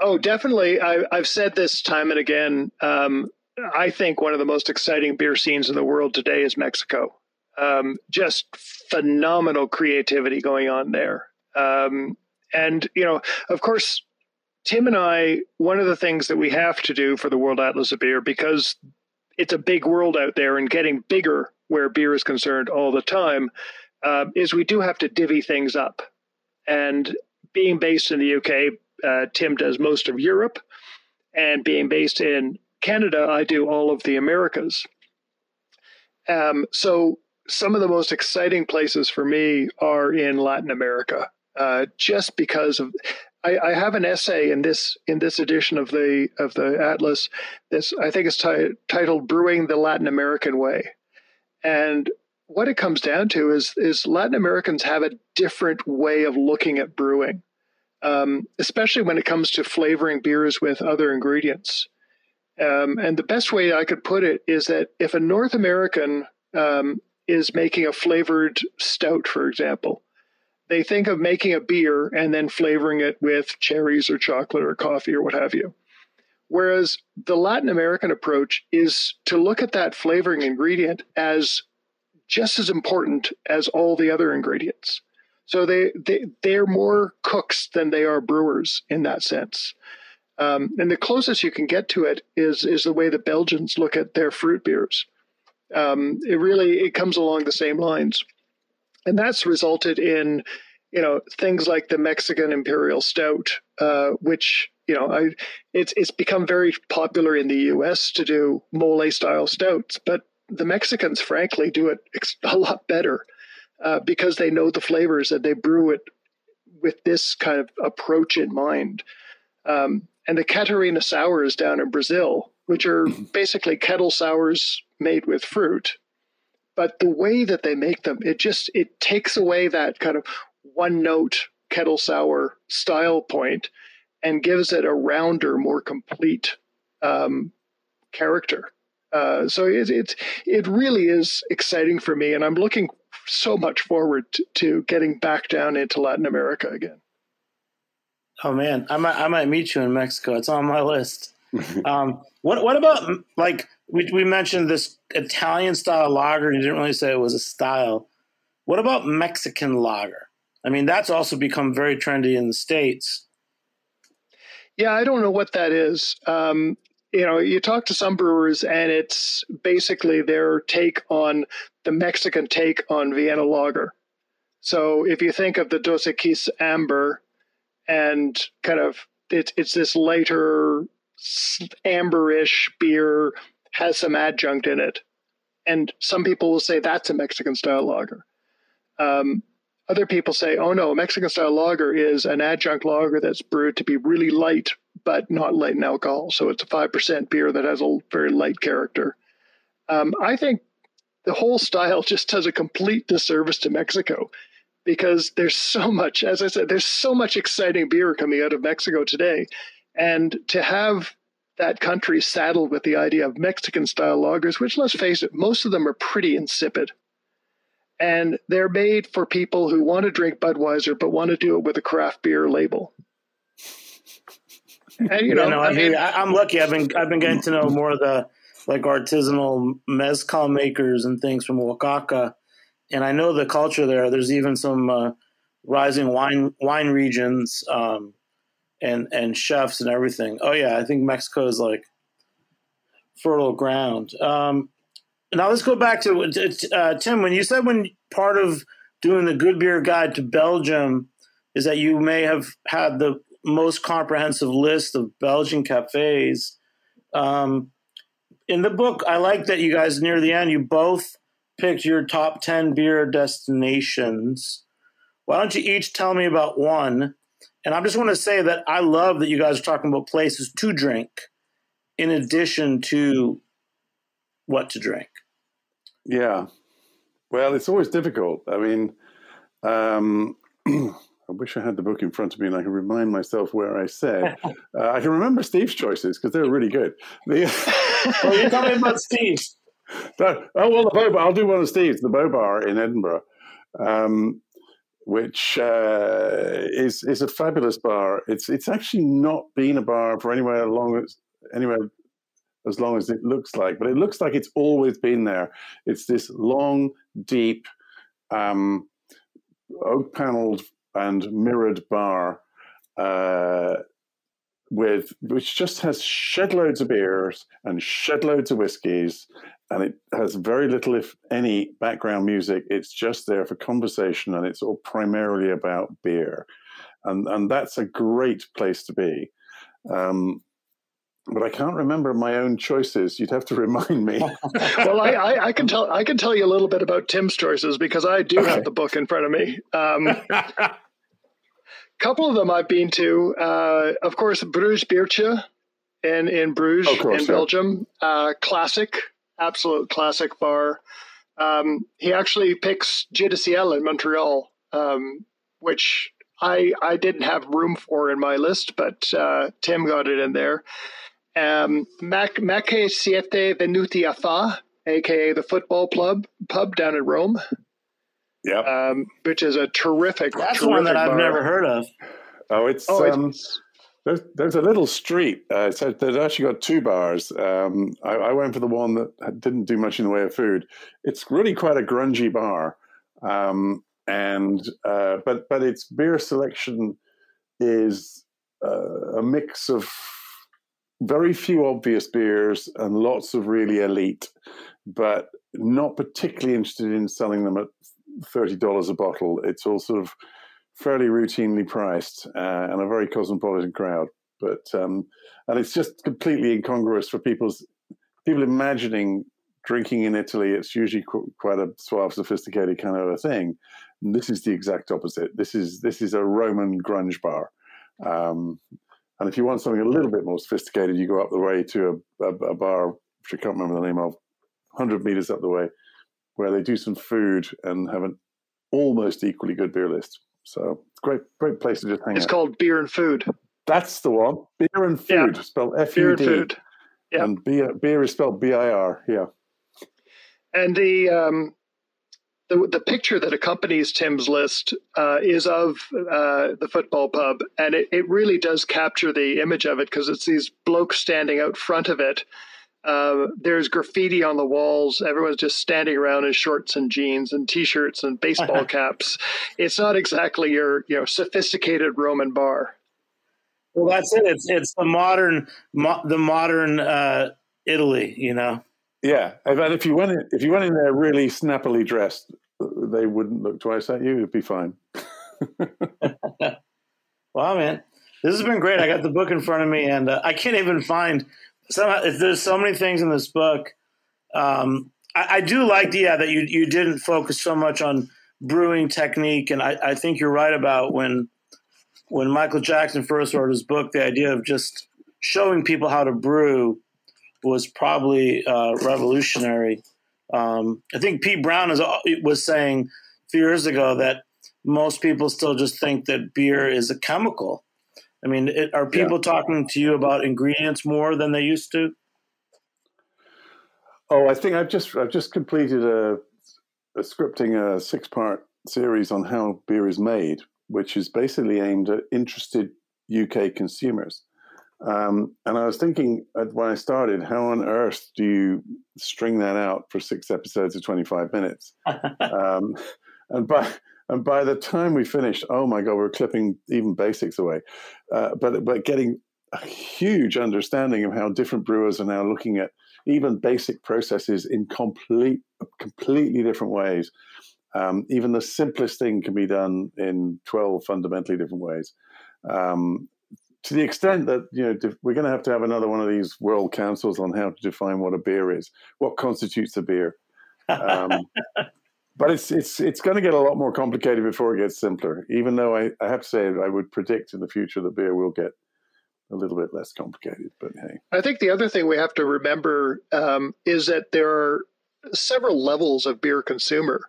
Oh, definitely. I, have said this time and again. Um, I think one of the most exciting beer scenes in the world today is Mexico. Um, just phenomenal creativity going on there. Um, and, you know, of course, Tim and I, one of the things that we have to do for the World Atlas of Beer, because it's a big world out there and getting bigger where beer is concerned all the time, uh, is we do have to divvy things up. And being based in the UK, uh, Tim does most of Europe. And being based in Canada, I do all of the Americas. Um, so some of the most exciting places for me are in Latin America, uh, just because of. I, I, have an essay in this in this edition of the of the atlas. This I think is t- titled "Brewing the Latin American Way," and what it comes down to is is Latin Americans have a different way of looking at brewing, um, especially when it comes to flavoring beers with other ingredients. Um, and the best way I could put it is that if a North American um, is making a flavored stout, for example, they think of making a beer and then flavoring it with cherries or chocolate or coffee or what have you. Whereas the Latin American approach is to look at that flavoring ingredient as just as important as all the other ingredients. So they, they they're more cooks than they are brewers in that sense. Um, and the closest you can get to it is is the way the Belgians look at their fruit beers. Um, it really it comes along the same lines, and that's resulted in you know things like the Mexican Imperial Stout, uh, which you know I, it's it's become very popular in the U.S. to do mole style stouts, but the Mexicans frankly do it a lot better uh, because they know the flavors and they brew it with this kind of approach in mind. Um, and the Catarina sours down in Brazil, which are basically kettle sours made with fruit. But the way that they make them, it just it takes away that kind of one note kettle sour style point and gives it a rounder, more complete um, character. Uh, so it, it it really is exciting for me, and I'm looking so much forward to, to getting back down into Latin America again. Oh man, I might I might meet you in Mexico. It's on my list. um, what what about like we we mentioned this Italian style lager? You didn't really say it was a style. What about Mexican lager? I mean, that's also become very trendy in the states. Yeah, I don't know what that is. Um, you know, you talk to some brewers, and it's basically their take on the Mexican take on Vienna lager. So if you think of the Dos Equis Amber, and kind of it's it's this lighter amberish beer has some adjunct in it, and some people will say that's a Mexican style lager. Um, other people say, oh no, a Mexican style lager is an adjunct lager that's brewed to be really light, but not light in alcohol. So it's a 5% beer that has a very light character. Um, I think the whole style just does a complete disservice to Mexico because there's so much, as I said, there's so much exciting beer coming out of Mexico today. And to have that country saddled with the idea of Mexican style lagers, which let's face it, most of them are pretty insipid. and they're made for people who want to drink Budweiser but want to do it with a craft beer label. And you know, yeah, no, I mean, I, am lucky. I've been I've been getting to know more of the like artisanal mezcal makers and things from Oaxaca, and I know the culture there. There's even some uh, rising wine wine regions um, and and chefs and everything. Oh yeah, I think Mexico is like fertile ground. Um, now let's go back to uh, Tim. When you said when part of doing the Good Beer Guide to Belgium is that you may have had the most comprehensive list of Belgian cafes. Um, in the book, I like that you guys near the end you both picked your top ten beer destinations. Why don't you each tell me about one? And I just want to say that I love that you guys are talking about places to drink in addition to what to drink. Yeah. Well, it's always difficult. I mean, um, I wish I had the book in front of me and I can remind myself where I said. uh, I can remember Steve's choices because they're really good. The, well, you're talking about Steve. oh well, the Bow Bar. I'll do one of Steve's, the Bow Bar in Edinburgh, um, which uh, is is a fabulous bar. It's it's actually not been a bar for anywhere long as anywhere as long as it looks like, but it looks like it's always been there. It's this long, deep, um, oak paneled and mirrored bar uh, with which just has shed loads of beers and shed loads of whiskies and it has very little if any background music it's just there for conversation and it's all primarily about beer and and that's a great place to be um, but I can't remember my own choices. You'd have to remind me. well, I, I, I, can tell I can tell you a little bit about Tim's choices because I do okay. have the book in front of me. Um, couple of them I've been to. Uh, of course, Bruges Beertje in in Bruges course, in yeah. Belgium. Uh, classic, absolute classic bar. Um, he actually picks Dieu du Ciel in Montreal, um, which I I didn't have room for in my list, but uh, Tim got it in there. Um, Ma Che Siete Venuti a Fa, aka the football pub pub down in Rome. Yeah, um, which is a terrific. That's terrific one that I've never heard of. Oh, it's, oh, um, it's there's, there's a little street. Uh, so there's actually got two bars. Um, I, I, went for the one that didn't do much in the way of food. It's really quite a grungy bar, um, and uh, but but its beer selection is uh, a mix of very few obvious beers and lots of really elite, but not particularly interested in selling them at $30 a bottle. It's all sort of fairly routinely priced uh, and a very cosmopolitan crowd. But um, and it's just completely incongruous for people's people imagining drinking in Italy. It's usually qu- quite a suave, sophisticated kind of a thing. And this is the exact opposite. This is this is a Roman grunge bar. Um, and if you want something a little bit more sophisticated, you go up the way to a, a, a bar, which I can't remember the name of, 100 meters up the way, where they do some food and have an almost equally good beer list. So great, great place to just hang it's out. Called Beer and Food. That's the one. Beer and Food, yeah. spelled F U D. Beer and Food. Yeah. And beer, beer is spelled B I R. Yeah. And the um, the, the picture that accompanies Tim's list uh, is of uh, the football pub, and it, it really does capture the image of it because it's these blokes standing out front of it. Uh, there's graffiti on the walls. Everyone's just standing around in shorts and jeans and t-shirts and baseball caps. It's not exactly your you know sophisticated Roman bar. Well, that's it. It's it's the modern mo- the modern uh, Italy. You know. Yeah, and if you went in, if you went in there really snappily dressed, they wouldn't look twice at you. It'd be fine. wow, man, this has been great. I got the book in front of me, and uh, I can't even find. Some, there's so many things in this book. Um, I, I, do like the yeah that you you didn't focus so much on brewing technique, and I, I think you're right about when when Michael Jackson first wrote his book, the idea of just showing people how to brew was probably uh, revolutionary. Um, I think Pete Brown is, was saying a few years ago that most people still just think that beer is a chemical. I mean, it, are people yeah. talking to you about ingredients more than they used to? Oh, I think I've just I've just completed a scripting a six part series on how beer is made, which is basically aimed at interested UK consumers. Um, and I was thinking when I started, how on earth do you string that out for six episodes of 25 minutes? um, and by and by the time we finished, oh my god, we are clipping even basics away. Uh, but but getting a huge understanding of how different brewers are now looking at even basic processes in complete completely different ways. Um, even the simplest thing can be done in 12 fundamentally different ways. Um, to the extent that you know we're going to have to have another one of these world councils on how to define what a beer is, what constitutes a beer. Um, but it's it's it's going to get a lot more complicated before it gets simpler. Even though I, I have to say I would predict in the future that beer will get a little bit less complicated. But hey, I think the other thing we have to remember um, is that there are several levels of beer consumer.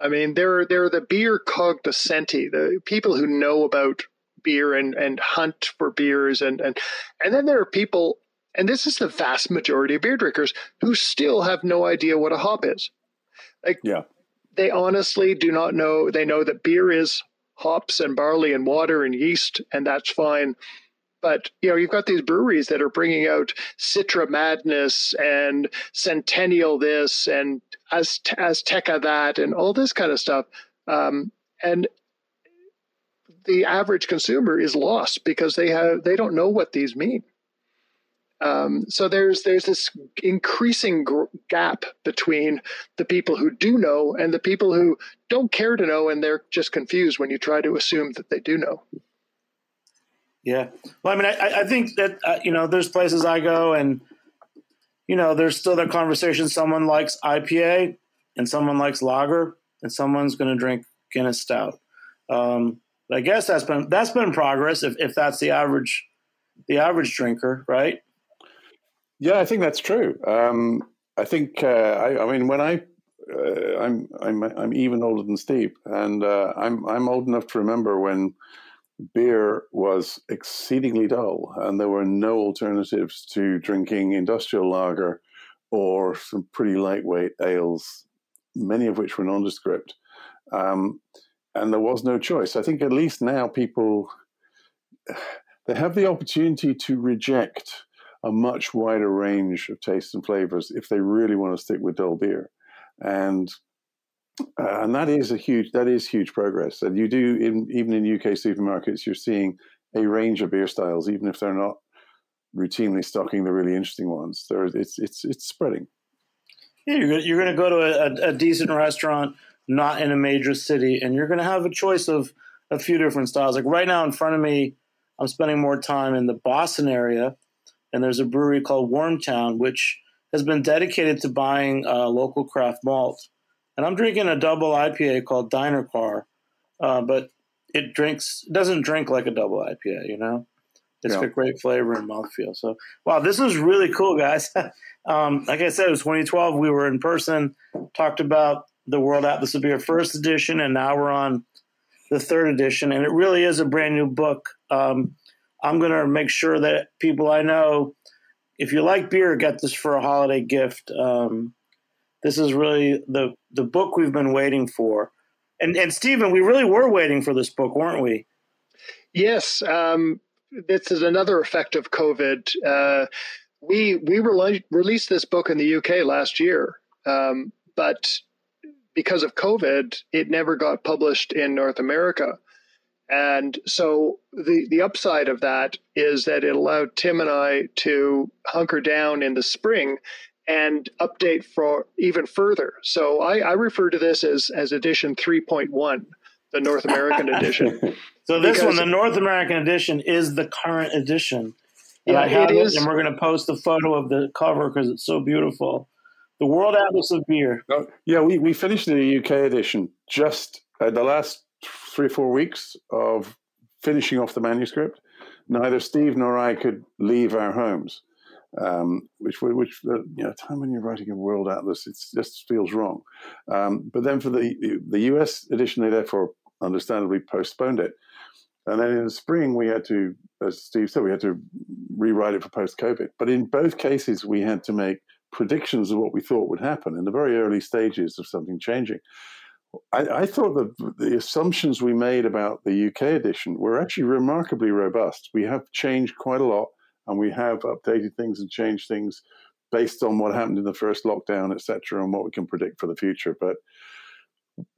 I mean, there there are the beer cognoscenti, the people who know about beer and and hunt for beers, and and and then there are people, and this is the vast majority of beer drinkers who still have no idea what a hop is. Like, yeah they honestly do not know. They know that beer is hops and barley and water and yeast, and that's fine. But you know, you've got these breweries that are bringing out Citra Madness and Centennial this and Azacca that and all this kind of stuff. Um, and the average consumer is lost because they have they don't know what these mean. Um, so there's there's this increasing gr- gap between the people who do know and the people who don't care to know, and they're just confused when you try to assume that they do know. Yeah, well, I mean, I, I think that uh, you know, there's places I go, and you know, there's still that conversation. Someone likes IPA, and someone likes lager, and someone's going to drink Guinness Stout. Um, I guess that's been that's been progress if, if that's the average the average drinker, right? Yeah, I think that's true. Um, I think uh, I, I, mean when I uh, I'm I'm I'm even older than Steve, and uh, I'm I'm old enough to remember when beer was exceedingly dull, and there were no alternatives to drinking industrial lager or some pretty lightweight ales, many of which were nondescript, um, and there was no choice. I think at least now people they have the opportunity to reject a much wider range of tastes and flavors if they really want to stick with dull beer, and uh, and that is a huge that is huge progress. And you do in, even in UK supermarkets, you're seeing a range of beer styles, even if they're not routinely stocking the really interesting ones. There, it's it's it's spreading. Yeah, you're you're going to go to a, a, decent restaurant, not in a major city, and you're going to have a choice of a few different styles. Like right now in front of me, I'm spending more time in the Boston area, and there's a brewery called Wormtown, which has been dedicated to buying uh, local craft malt. And I'm drinking a double IPA called Diner Car, uh, but it drinks it doesn't drink like a double IPA, you know. It's yeah. got great flavor and mouthfeel. So, wow, this is really cool, guys. um, like I said, it was 2012. We were in person, talked about the World Atlas of Beer first edition, and now we're on the third edition. And it really is a brand new book. Um, I'm going to make sure that people I know, if you like beer, get this for a holiday gift. Um, this is really the the book we've been waiting for. And and Stephen, we really were waiting for this book, weren't we? Yes. Um, this is another effect of COVID. Uh, we we re- released this book in the UK last year, um, but because of COVID, it never got published in North America. And so the the upside of that is that it allowed Tim and I to hunker down in the spring and update for even further. So I, I refer to this as as edition 3.1, the North American edition. So this because, one, the North American edition, is the current edition. And yeah, I have it, it and we're going to post a photo of the cover because it's so beautiful. The World Atlas of Beer. Oh, yeah, we, we finished the UK edition just uh, the last three or four weeks of finishing off the manuscript, neither Steve nor I could leave our homes. Um, which, which uh, you know, time when you're writing a world atlas, it just feels wrong. Um, but then for the the US edition, they therefore understandably postponed it. And then in the spring, we had to, as Steve said, we had to rewrite it for post COVID. But in both cases, we had to make predictions of what we thought would happen in the very early stages of something changing. I, I, thought that the assumptions we made about the UK edition were actually remarkably robust. We have changed quite a lot, and we have updated things and changed things based on what happened in the first lockdown, etc., and what we can predict for the future. But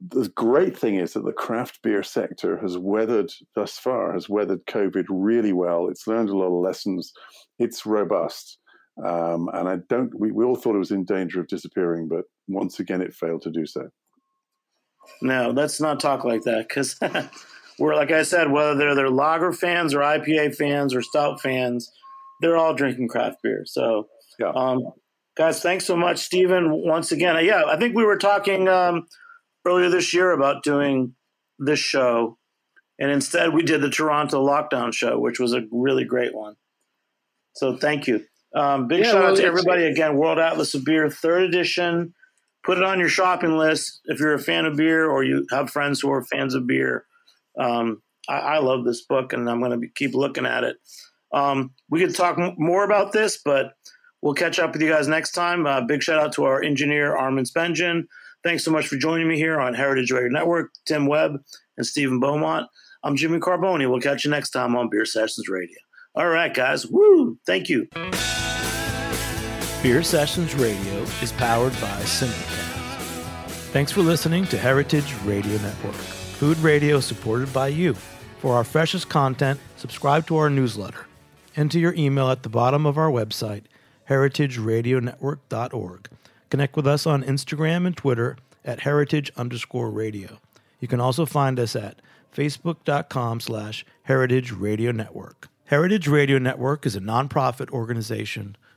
the great thing is that the craft beer sector has weathered thus far has weathered COVID really well. It's learned a lot of lessons. It's robust, um, and I don't. We, we all thought it was in danger of disappearing, but once again, it failed to do so. No, let's not talk like that because we're like I said, whether they're, they're lager fans or IPA fans or stout fans, they're all drinking craft beer. So, yeah. um, guys, thanks so much, Stephen. Once again, yeah, I think we were talking. Um, earlier this year about doing this show, and instead we did the Toronto lockdown show, which was a really great one. So thank you. Um, big yeah, shout well, out to everybody again. World Atlas of Beer, third edition. Put it on your shopping list if you're a fan of beer or you have friends who are fans of beer. Um, I, I, love this book, and I'm going to keep looking at it. Um, we could talk m- more about this, but we'll catch up with you guys next time. Uh, big shout out to our engineer Armin Spengen. Thanks so much for joining me here on Heritage Radio Network, Tim Webb and Stephen Beaumont. I'm Jimmy Carbone. We'll catch you next time on Beer Sessions Radio. All right, guys. Woo! Thank you. Beer Sessions Radio is powered by Simplecast. Thanks for listening to Heritage Radio Network, food radio supported by you. For our freshest content, subscribe to our newsletter. Enter your email at the bottom of our website, heritageradionetwork.org Connect with us on Instagram and Twitter at heritage underscore radio. You can also find us at facebook.com slash heritage radio network. Heritage Radio Network is a nonprofit organization